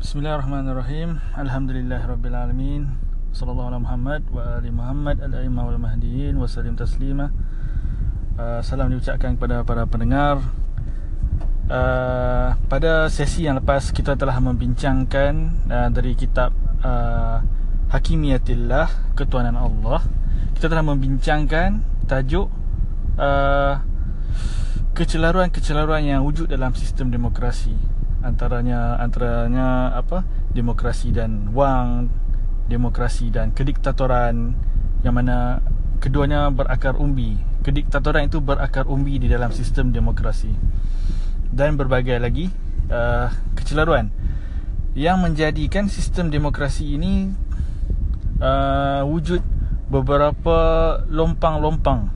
Bismillahirrahmanirrahim. Alhamdulillahirabbil Sallallahu ala Muhammad wa ali Muhammad al-a'immah wal mahdiyin wa sallim taslima. Uh, salam diucapkan kepada para pendengar. Uh, pada sesi yang lepas kita telah membincangkan uh, dari kitab uh, Hakimiyatillah, Ketuhanan Allah. Kita telah membincangkan tajuk uh, kecelaruan-kecelaruan yang wujud dalam sistem demokrasi antaranya antaranya apa? Demokrasi dan wang demokrasi dan kediktatoran yang mana keduanya berakar umbi. Kediktatoran itu berakar umbi di dalam sistem demokrasi. Dan berbagai lagi uh, kecelaruan. Yang menjadikan sistem demokrasi ini uh, wujud beberapa lompang-lompang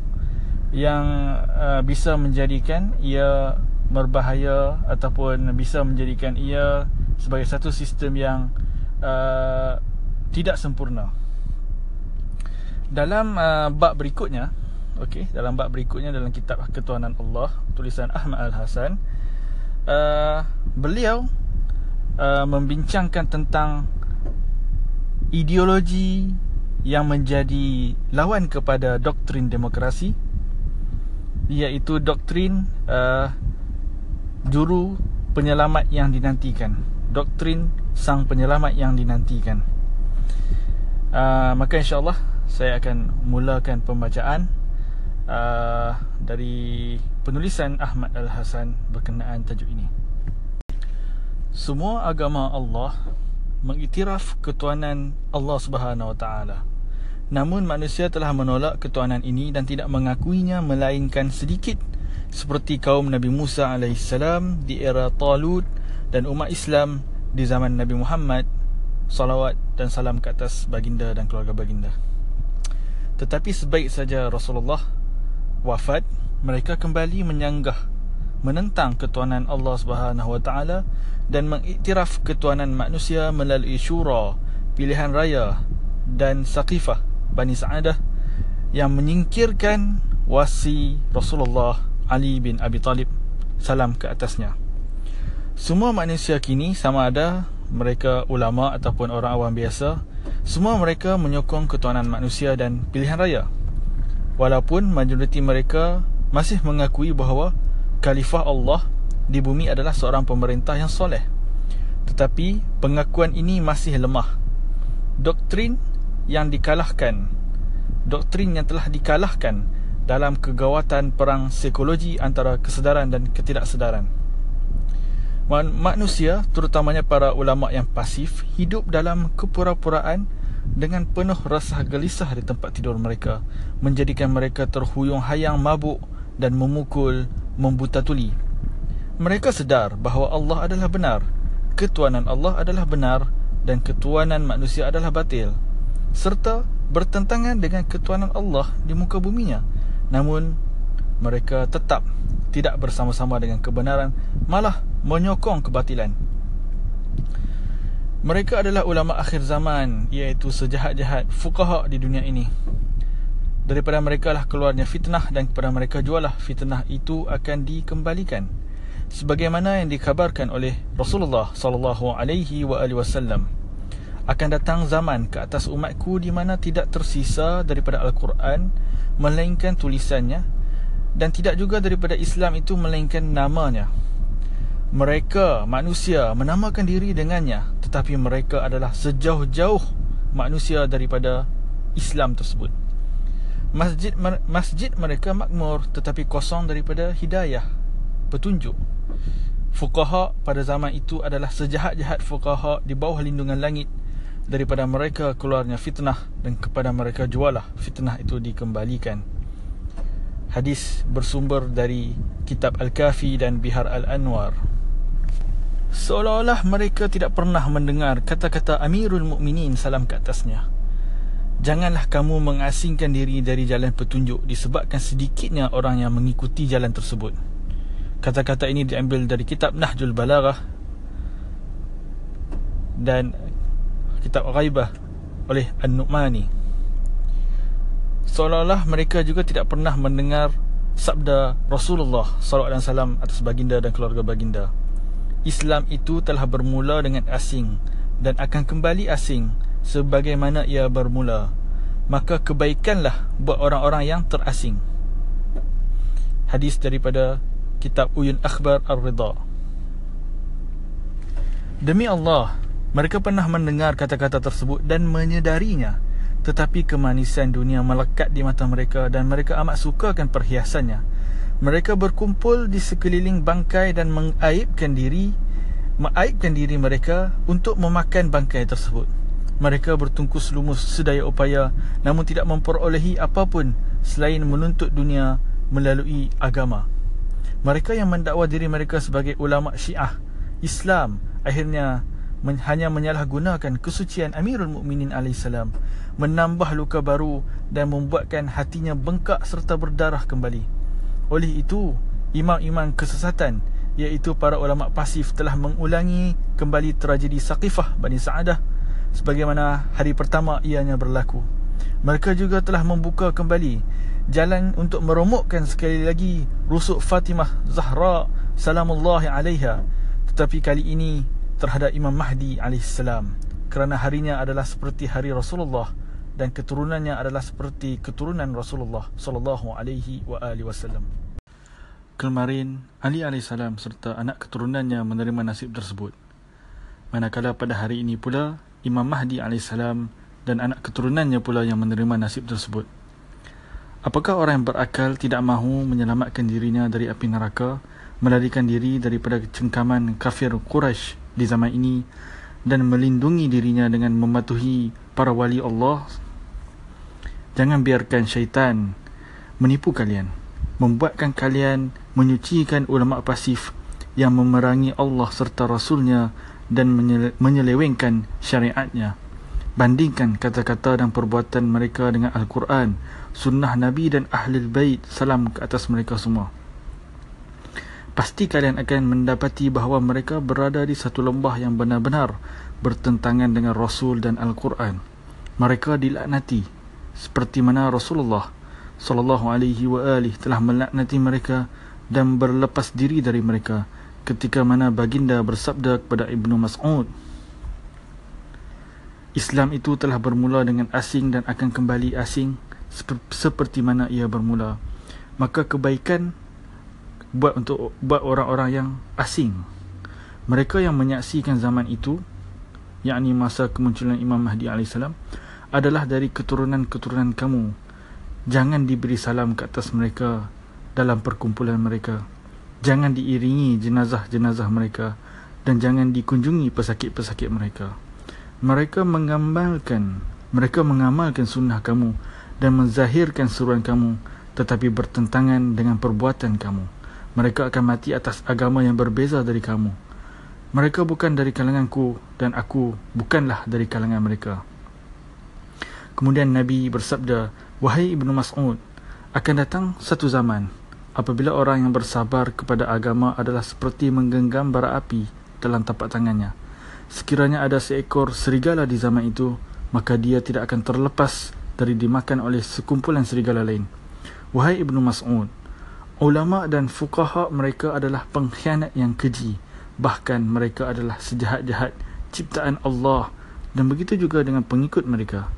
yang uh, bisa menjadikan ia berbahaya ataupun bisa menjadikan ia sebagai satu sistem yang uh, tidak sempurna. Dalam uh, bab berikutnya, okey, dalam bab berikutnya dalam kitab Ketuhanan Allah tulisan Ahmad Al-Hasan, uh, beliau uh, membincangkan tentang ideologi yang menjadi lawan kepada doktrin demokrasi iaitu doktrin uh, juru penyelamat yang dinantikan. Doktrin sang penyelamat yang dinantikan. Uh, maka insyaallah saya akan mulakan pembacaan uh, dari penulisan Ahmad Al-Hasan berkenaan tajuk ini. Semua agama Allah mengiktiraf ketuhanan Allah Subhanahu Wa Taala. Namun manusia telah menolak ketuhanan ini dan tidak mengakuinya melainkan sedikit seperti kaum Nabi Musa AS di era Talut dan umat Islam di zaman Nabi Muhammad salawat dan salam ke atas baginda dan keluarga baginda. Tetapi sebaik saja Rasulullah wafat, mereka kembali menyanggah menentang ketuhanan Allah Subhanahu Wa Taala dan mengiktiraf ketuhanan manusia melalui syura, pilihan raya dan saqifah Bani Sa'adah yang menyingkirkan wasi Rasulullah Ali bin Abi Talib salam ke atasnya. Semua manusia kini sama ada mereka ulama ataupun orang awam biasa, semua mereka menyokong ketuhanan manusia dan pilihan raya. Walaupun majoriti mereka masih mengakui bahawa khalifah Allah di bumi adalah seorang pemerintah yang soleh. Tetapi pengakuan ini masih lemah. Doktrin yang dikalahkan doktrin yang telah dikalahkan dalam kegawatan perang psikologi antara kesedaran dan ketidaksedaran. Manusia terutamanya para ulama yang pasif hidup dalam kepura-puraan dengan penuh rasa gelisah di tempat tidur mereka menjadikan mereka terhuyung hayang mabuk dan memukul membuta tuli. Mereka sedar bahawa Allah adalah benar ketuanan Allah adalah benar dan ketuanan manusia adalah batil serta bertentangan dengan ketuanan Allah di muka buminya namun mereka tetap tidak bersama-sama dengan kebenaran malah menyokong kebatilan. Mereka adalah ulama akhir zaman iaitu sejahat-jahat fuqaha di dunia ini. Daripada mereka lah keluarnya fitnah dan kepada mereka jualah fitnah itu akan dikembalikan sebagaimana yang dikabarkan oleh Rasulullah sallallahu alaihi wasallam akan datang zaman ke atas umatku di mana tidak tersisa daripada Al-Quran melainkan tulisannya dan tidak juga daripada Islam itu melainkan namanya. Mereka manusia menamakan diri dengannya tetapi mereka adalah sejauh-jauh manusia daripada Islam tersebut. Masjid masjid mereka makmur tetapi kosong daripada hidayah, petunjuk. Fuqaha pada zaman itu adalah sejahat-jahat fuqaha di bawah lindungan langit daripada mereka keluarnya fitnah dan kepada mereka jualah fitnah itu dikembalikan. Hadis bersumber dari kitab Al-Kafi dan Bihar Al-Anwar. Seolah-olah mereka tidak pernah mendengar kata-kata Amirul Mukminin salam ke atasnya. Janganlah kamu mengasingkan diri dari jalan petunjuk disebabkan sedikitnya orang yang mengikuti jalan tersebut. Kata-kata ini diambil dari kitab Nahjul Balaghah dan kitab Ghaibah oleh An-Nu'mani. Seolah-olah mereka juga tidak pernah mendengar sabda Rasulullah SAW atas baginda dan keluarga baginda. Islam itu telah bermula dengan asing dan akan kembali asing sebagaimana ia bermula. Maka kebaikanlah buat orang-orang yang terasing. Hadis daripada kitab Uyun Akhbar Ar-Ridha. Demi Allah mereka pernah mendengar kata-kata tersebut dan menyedarinya. Tetapi kemanisan dunia melekat di mata mereka dan mereka amat sukakan perhiasannya. Mereka berkumpul di sekeliling bangkai dan mengaibkan diri mengaibkan diri mereka untuk memakan bangkai tersebut. Mereka bertungkus lumus sedaya upaya namun tidak memperolehi apapun selain menuntut dunia melalui agama. Mereka yang mendakwa diri mereka sebagai ulama Syiah Islam akhirnya hanya menyalahgunakan kesucian Amirul Mukminin alaihissalam menambah luka baru dan membuatkan hatinya bengkak serta berdarah kembali. Oleh itu, imam-imam kesesatan iaitu para ulama pasif telah mengulangi kembali tragedi Saqifah Bani Sa'adah sebagaimana hari pertama ianya berlaku. Mereka juga telah membuka kembali jalan untuk meromokkan sekali lagi rusuk Fatimah Zahra salamullahi alaiha tetapi kali ini terhadap Imam Mahdi alaihissalam kerana harinya adalah seperti hari Rasulullah dan keturunannya adalah seperti keturunan Rasulullah sallallahu alaihi wa alihi wasallam. Kemarin Ali alaihissalam serta anak keturunannya menerima nasib tersebut. Manakala pada hari ini pula Imam Mahdi AS dan anak keturunannya pula yang menerima nasib tersebut. Apakah orang yang berakal tidak mahu menyelamatkan dirinya dari api neraka, melarikan diri daripada cengkaman kafir Quraisy di zaman ini dan melindungi dirinya dengan mematuhi para wali Allah? Jangan biarkan syaitan menipu kalian, membuatkan kalian menyucikan ulama pasif yang memerangi Allah serta Rasulnya dan menyelewengkan syariatnya. Bandingkan kata-kata dan perbuatan mereka dengan Al-Quran, sunnah Nabi dan Ahli Bait salam ke atas mereka semua. Pasti kalian akan mendapati bahawa mereka berada di satu lembah yang benar-benar bertentangan dengan Rasul dan Al-Quran. Mereka dilaknati seperti mana Rasulullah sallallahu alaihi wa alihi telah melaknati mereka dan berlepas diri dari mereka ketika mana baginda bersabda kepada Ibnu Mas'ud Islam itu telah bermula dengan asing dan akan kembali asing seperti mana ia bermula maka kebaikan buat untuk buat orang-orang yang asing mereka yang menyaksikan zaman itu yakni masa kemunculan Imam Mahdi AS adalah dari keturunan-keturunan kamu jangan diberi salam ke atas mereka dalam perkumpulan mereka jangan diiringi jenazah-jenazah mereka dan jangan dikunjungi pesakit-pesakit mereka. Mereka mengamalkan, mereka mengamalkan sunnah kamu dan menzahirkan seruan kamu tetapi bertentangan dengan perbuatan kamu. Mereka akan mati atas agama yang berbeza dari kamu. Mereka bukan dari kalanganku dan aku bukanlah dari kalangan mereka. Kemudian Nabi bersabda, Wahai Ibnu Mas'ud, akan datang satu zaman apabila orang yang bersabar kepada agama adalah seperti menggenggam bara api dalam tapak tangannya. Sekiranya ada seekor serigala di zaman itu, maka dia tidak akan terlepas dari dimakan oleh sekumpulan serigala lain. Wahai Ibnu Mas'ud, ulama dan fukaha mereka adalah pengkhianat yang keji. Bahkan mereka adalah sejahat-jahat ciptaan Allah dan begitu juga dengan pengikut mereka.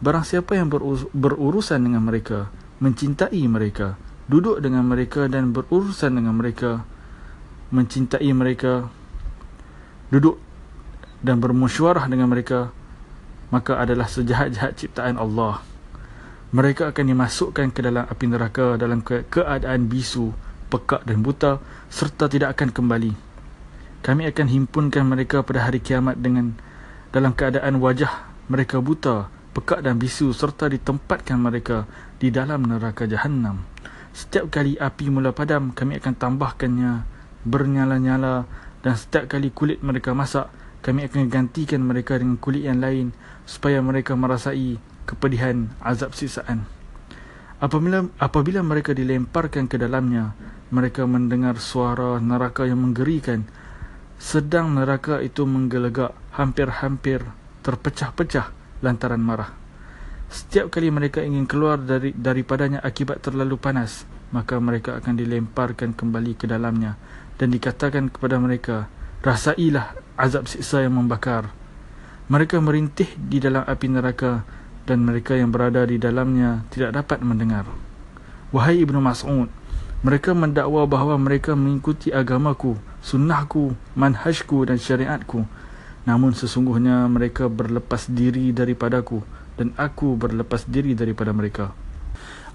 Barang siapa yang berurusan dengan mereka, mencintai mereka, duduk dengan mereka dan berurusan dengan mereka mencintai mereka duduk dan bermusyawarah dengan mereka maka adalah sejahat-jahat ciptaan Allah mereka akan dimasukkan ke dalam api neraka dalam keadaan bisu pekak dan buta serta tidak akan kembali. Kami akan himpunkan mereka pada hari kiamat dengan dalam keadaan wajah mereka buta pekak dan bisu serta ditempatkan mereka di dalam neraka jahanam Setiap kali api mula padam, kami akan tambahkannya bernyala-nyala dan setiap kali kulit mereka masak, kami akan gantikan mereka dengan kulit yang lain supaya mereka merasai kepedihan azab siksaan. Apabila apabila mereka dilemparkan ke dalamnya, mereka mendengar suara neraka yang menggerikan. Sedang neraka itu menggelegak hampir-hampir terpecah-pecah lantaran marah. Setiap kali mereka ingin keluar dari daripadanya akibat terlalu panas, maka mereka akan dilemparkan kembali ke dalamnya dan dikatakan kepada mereka, rasailah azab siksa yang membakar. Mereka merintih di dalam api neraka dan mereka yang berada di dalamnya tidak dapat mendengar. Wahai Ibnu Mas'ud, mereka mendakwa bahawa mereka mengikuti agamaku, sunnahku, manhajku dan syariatku. Namun sesungguhnya mereka berlepas diri daripadaku dan aku berlepas diri daripada mereka.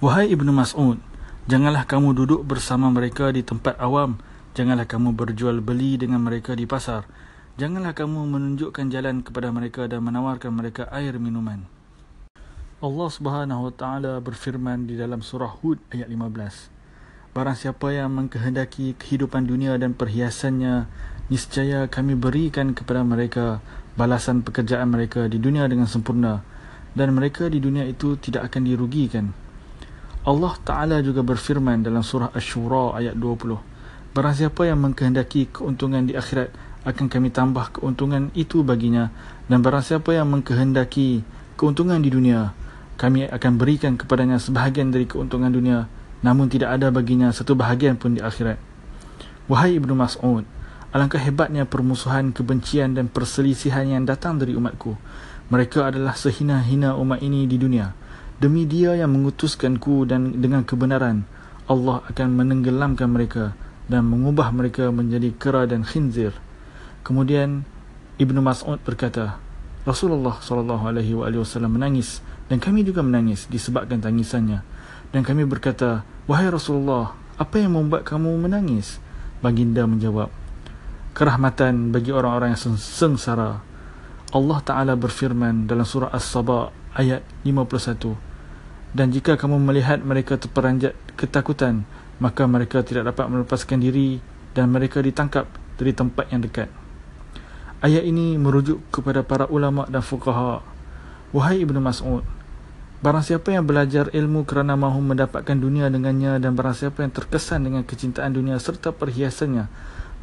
Wahai Ibnu Mas'ud, janganlah kamu duduk bersama mereka di tempat awam. Janganlah kamu berjual beli dengan mereka di pasar. Janganlah kamu menunjukkan jalan kepada mereka dan menawarkan mereka air minuman. Allah Subhanahu Wa Taala berfirman di dalam surah Hud ayat 15. Barang siapa yang mengkehendaki kehidupan dunia dan perhiasannya, niscaya kami berikan kepada mereka balasan pekerjaan mereka di dunia dengan sempurna dan mereka di dunia itu tidak akan dirugikan. Allah Ta'ala juga berfirman dalam surah Ash-Shura ayat 20. Barang siapa yang mengkehendaki keuntungan di akhirat, akan kami tambah keuntungan itu baginya. Dan barang siapa yang mengkehendaki keuntungan di dunia, kami akan berikan kepadanya sebahagian dari keuntungan dunia. Namun tidak ada baginya satu bahagian pun di akhirat. Wahai Ibnu Mas'ud, alangkah hebatnya permusuhan, kebencian dan perselisihan yang datang dari umatku. Mereka adalah sehina-hina umat ini di dunia. Demi dia yang mengutuskanku dan dengan kebenaran, Allah akan menenggelamkan mereka dan mengubah mereka menjadi kera dan khinzir. Kemudian Ibnu Mas'ud berkata, Rasulullah sallallahu alaihi wasallam menangis dan kami juga menangis disebabkan tangisannya. Dan kami berkata, "Wahai Rasulullah, apa yang membuat kamu menangis?" Baginda menjawab, "Kerahmatan bagi orang-orang yang sengsara." Allah Ta'ala berfirman dalam surah As-Saba ayat 51 Dan jika kamu melihat mereka terperanjat ketakutan Maka mereka tidak dapat melepaskan diri Dan mereka ditangkap dari tempat yang dekat Ayat ini merujuk kepada para ulama dan fukaha Wahai Ibn Mas'ud Barang siapa yang belajar ilmu kerana mahu mendapatkan dunia dengannya Dan barang siapa yang terkesan dengan kecintaan dunia serta perhiasannya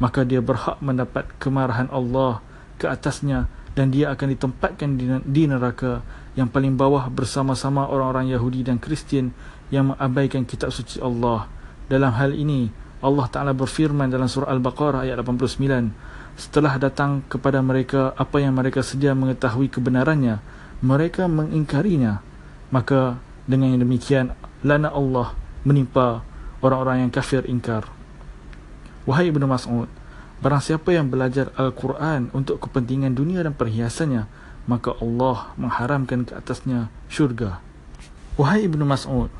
Maka dia berhak mendapat kemarahan Allah ke atasnya dan dia akan ditempatkan di neraka yang paling bawah bersama-sama orang-orang Yahudi dan Kristian yang mengabaikan kitab suci Allah. Dalam hal ini, Allah Ta'ala berfirman dalam surah Al-Baqarah ayat 89, Setelah datang kepada mereka apa yang mereka sedia mengetahui kebenarannya, mereka mengingkarinya. Maka dengan yang demikian, lana Allah menimpa orang-orang yang kafir ingkar. Wahai Ibn Mas'ud, Barang siapa yang belajar Al-Quran untuk kepentingan dunia dan perhiasannya, maka Allah mengharamkan ke atasnya syurga. Wahai Ibnu Mas'ud,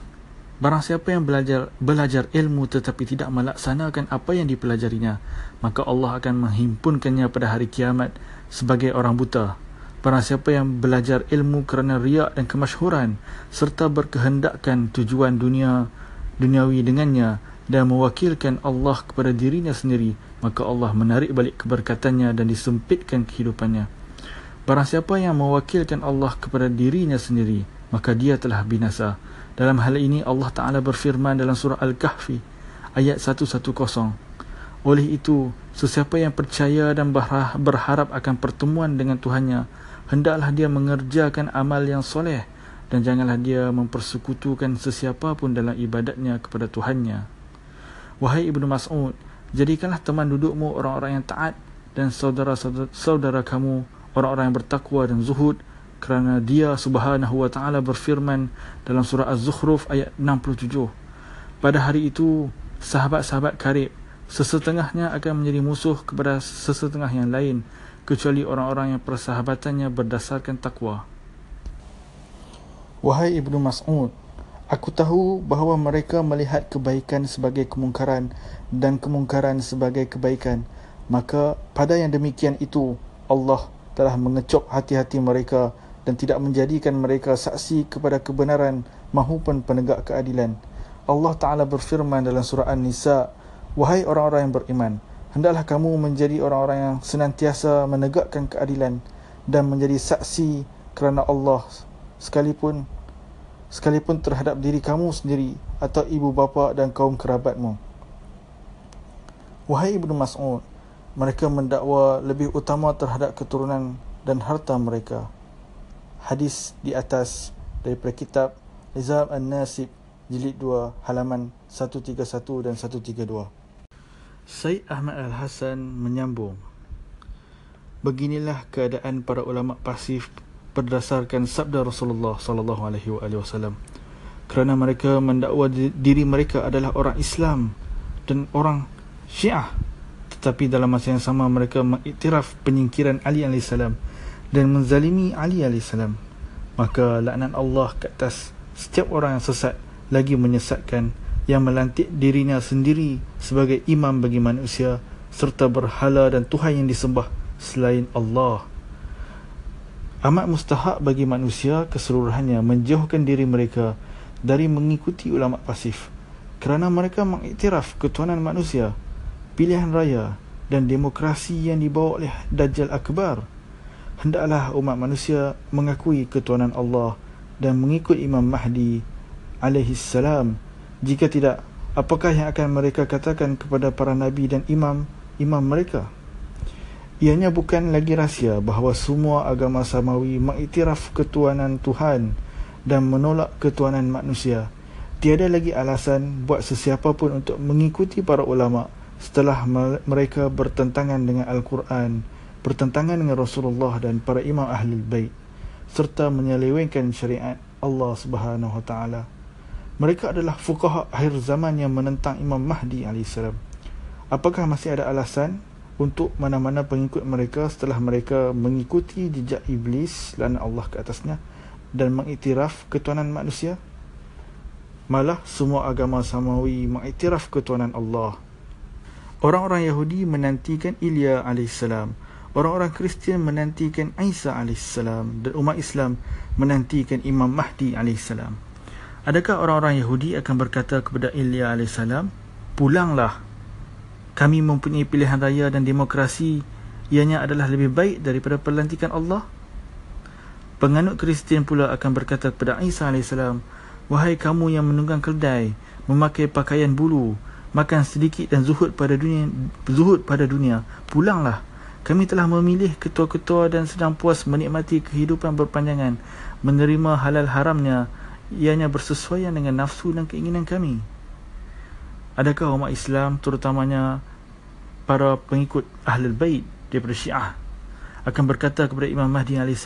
barang siapa yang belajar belajar ilmu tetapi tidak melaksanakan apa yang dipelajarinya, maka Allah akan menghimpunkannya pada hari kiamat sebagai orang buta. Barang siapa yang belajar ilmu kerana riak dan kemasyhuran serta berkehendakkan tujuan dunia duniawi dengannya dan mewakilkan Allah kepada dirinya sendiri, maka Allah menarik balik keberkatannya dan disempitkan kehidupannya. Barang siapa yang mewakilkan Allah kepada dirinya sendiri, maka dia telah binasa. Dalam hal ini Allah Ta'ala berfirman dalam surah Al-Kahfi ayat 110. Oleh itu, sesiapa yang percaya dan berharap akan pertemuan dengan Tuhannya, hendaklah dia mengerjakan amal yang soleh dan janganlah dia mempersekutukan sesiapa pun dalam ibadatnya kepada Tuhannya. Wahai Ibnu Mas'ud, Jadikanlah teman dudukmu orang-orang yang taat dan saudara-saudara kamu orang-orang yang bertakwa dan zuhud kerana dia subhanahu wa ta'ala berfirman dalam surah Az-Zukhruf ayat 67 pada hari itu sahabat-sahabat karib sesetengahnya akan menjadi musuh kepada sesetengah yang lain kecuali orang-orang yang persahabatannya berdasarkan takwa Wahai Ibnu Mas'ud Aku tahu bahawa mereka melihat kebaikan sebagai kemungkaran dan kemungkaran sebagai kebaikan. Maka pada yang demikian itu Allah telah mengecop hati-hati mereka dan tidak menjadikan mereka saksi kepada kebenaran mahupun penegak keadilan. Allah Ta'ala berfirman dalam surah An-Nisa, Wahai orang-orang yang beriman, hendaklah kamu menjadi orang-orang yang senantiasa menegakkan keadilan dan menjadi saksi kerana Allah sekalipun sekalipun terhadap diri kamu sendiri atau ibu bapa dan kaum kerabatmu. Wahai Ibnu Mas'ud, mereka mendakwa lebih utama terhadap keturunan dan harta mereka. Hadis di atas daripada kitab Izab An-Nasib jilid 2 halaman 131 dan 132. Said Ahmad Al-Hasan menyambung. Beginilah keadaan para ulama pasif berdasarkan sabda Rasulullah sallallahu alaihi wasallam. Kerana mereka mendakwa diri mereka adalah orang Islam dan orang Syiah. Tetapi dalam masa yang sama mereka mengiktiraf penyingkiran Ali AS dan menzalimi Ali AS maka laknat Allah ke atas setiap orang yang sesat lagi menyesatkan yang melantik dirinya sendiri sebagai imam bagi manusia serta berhala dan Tuhan yang disembah selain Allah amat mustahak bagi manusia keseluruhannya menjauhkan diri mereka dari mengikuti ulama pasif kerana mereka mengiktiraf ketuhanan manusia pilihan raya dan demokrasi yang dibawa oleh Dajjal Akbar. Hendaklah umat manusia mengakui ketuhanan Allah dan mengikut Imam Mahdi alaihi salam. Jika tidak, apakah yang akan mereka katakan kepada para nabi dan imam imam mereka? Ianya bukan lagi rahsia bahawa semua agama samawi mengiktiraf ketuhanan Tuhan dan menolak ketuhanan manusia. Tiada lagi alasan buat sesiapa pun untuk mengikuti para ulama' setelah mereka bertentangan dengan Al-Quran, bertentangan dengan Rasulullah dan para imam ahli bait serta menyelewengkan syariat Allah Subhanahu Wa Taala. Mereka adalah fuqaha akhir zaman yang menentang Imam Mahdi alaihissalam. Apakah masih ada alasan untuk mana-mana pengikut mereka setelah mereka mengikuti jejak iblis dan Allah ke atasnya dan mengiktiraf ketuhanan manusia? Malah semua agama samawi mengiktiraf ketuhanan Allah Orang-orang Yahudi menantikan Ilya AS. Orang-orang Kristian menantikan Isa AS. Dan umat Islam menantikan Imam Mahdi AS. Adakah orang-orang Yahudi akan berkata kepada Ilya AS, Pulanglah. Kami mempunyai pilihan raya dan demokrasi ianya adalah lebih baik daripada pelantikan Allah. Penganut Kristian pula akan berkata kepada Isa AS, Wahai kamu yang menunggang keldai, memakai pakaian bulu, makan sedikit dan zuhud pada dunia zuhud pada dunia pulanglah kami telah memilih ketua-ketua dan sedang puas menikmati kehidupan berpanjangan menerima halal haramnya ianya bersesuaian dengan nafsu dan keinginan kami adakah umat Islam terutamanya para pengikut Ahlul Bait daripada Syiah akan berkata kepada Imam Mahdi AS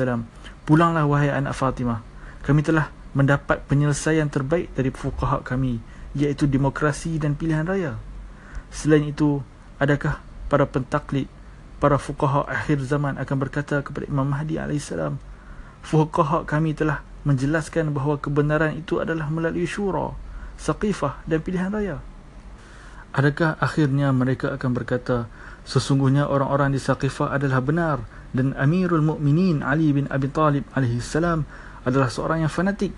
pulanglah wahai anak Fatimah kami telah mendapat penyelesaian terbaik dari fuqaha kami iaitu demokrasi dan pilihan raya. Selain itu, adakah para pentaklid, para fuqaha akhir zaman akan berkata kepada Imam Mahdi AS, fuqaha kami telah menjelaskan bahawa kebenaran itu adalah melalui syura, saqifah dan pilihan raya. Adakah akhirnya mereka akan berkata, sesungguhnya orang-orang di saqifah adalah benar dan Amirul Mukminin Ali bin Abi Talib AS adalah seorang yang fanatik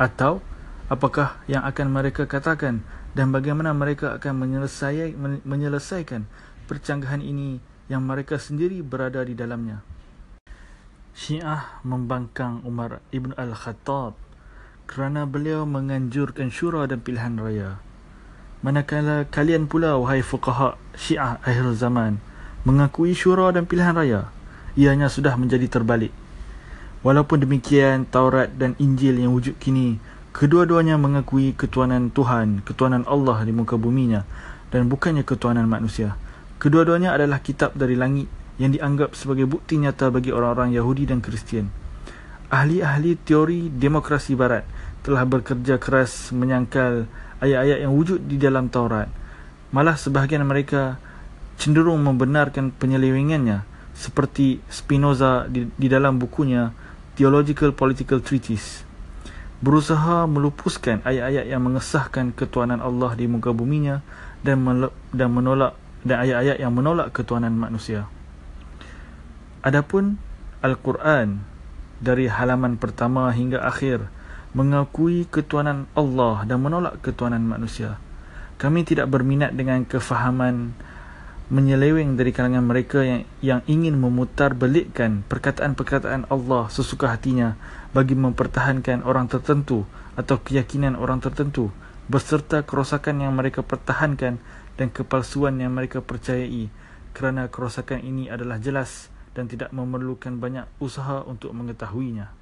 atau apakah yang akan mereka katakan dan bagaimana mereka akan menyelesaikan, menyelesaikan percanggahan ini yang mereka sendiri berada di dalamnya. Syiah membangkang Umar Ibn Al-Khattab kerana beliau menganjurkan syura dan pilihan raya. Manakala kalian pula, wahai fuqaha Syiah akhir zaman, mengakui syura dan pilihan raya, ianya sudah menjadi terbalik. Walaupun demikian, Taurat dan Injil yang wujud kini Kedua-duanya mengakui ketuanan Tuhan, ketuanan Allah di muka buminya dan bukannya ketuanan manusia. Kedua-duanya adalah kitab dari langit yang dianggap sebagai bukti nyata bagi orang-orang Yahudi dan Kristian. Ahli-ahli teori demokrasi barat telah bekerja keras menyangkal ayat-ayat yang wujud di dalam Taurat. Malah sebahagian mereka cenderung membenarkan penyelewengannya seperti Spinoza di, di dalam bukunya Theological Political Treatise berusaha melupuskan ayat-ayat yang mengesahkan ketuanan Allah di muka buminya dan dan menolak dan ayat-ayat yang menolak ketuanan manusia. Adapun Al-Quran dari halaman pertama hingga akhir mengakui ketuanan Allah dan menolak ketuanan manusia. Kami tidak berminat dengan kefahaman menyeleweng dari kalangan mereka yang yang ingin memutar belikkan perkataan-perkataan Allah sesuka hatinya bagi mempertahankan orang tertentu atau keyakinan orang tertentu beserta kerosakan yang mereka pertahankan dan kepalsuan yang mereka percayai kerana kerosakan ini adalah jelas dan tidak memerlukan banyak usaha untuk mengetahuinya.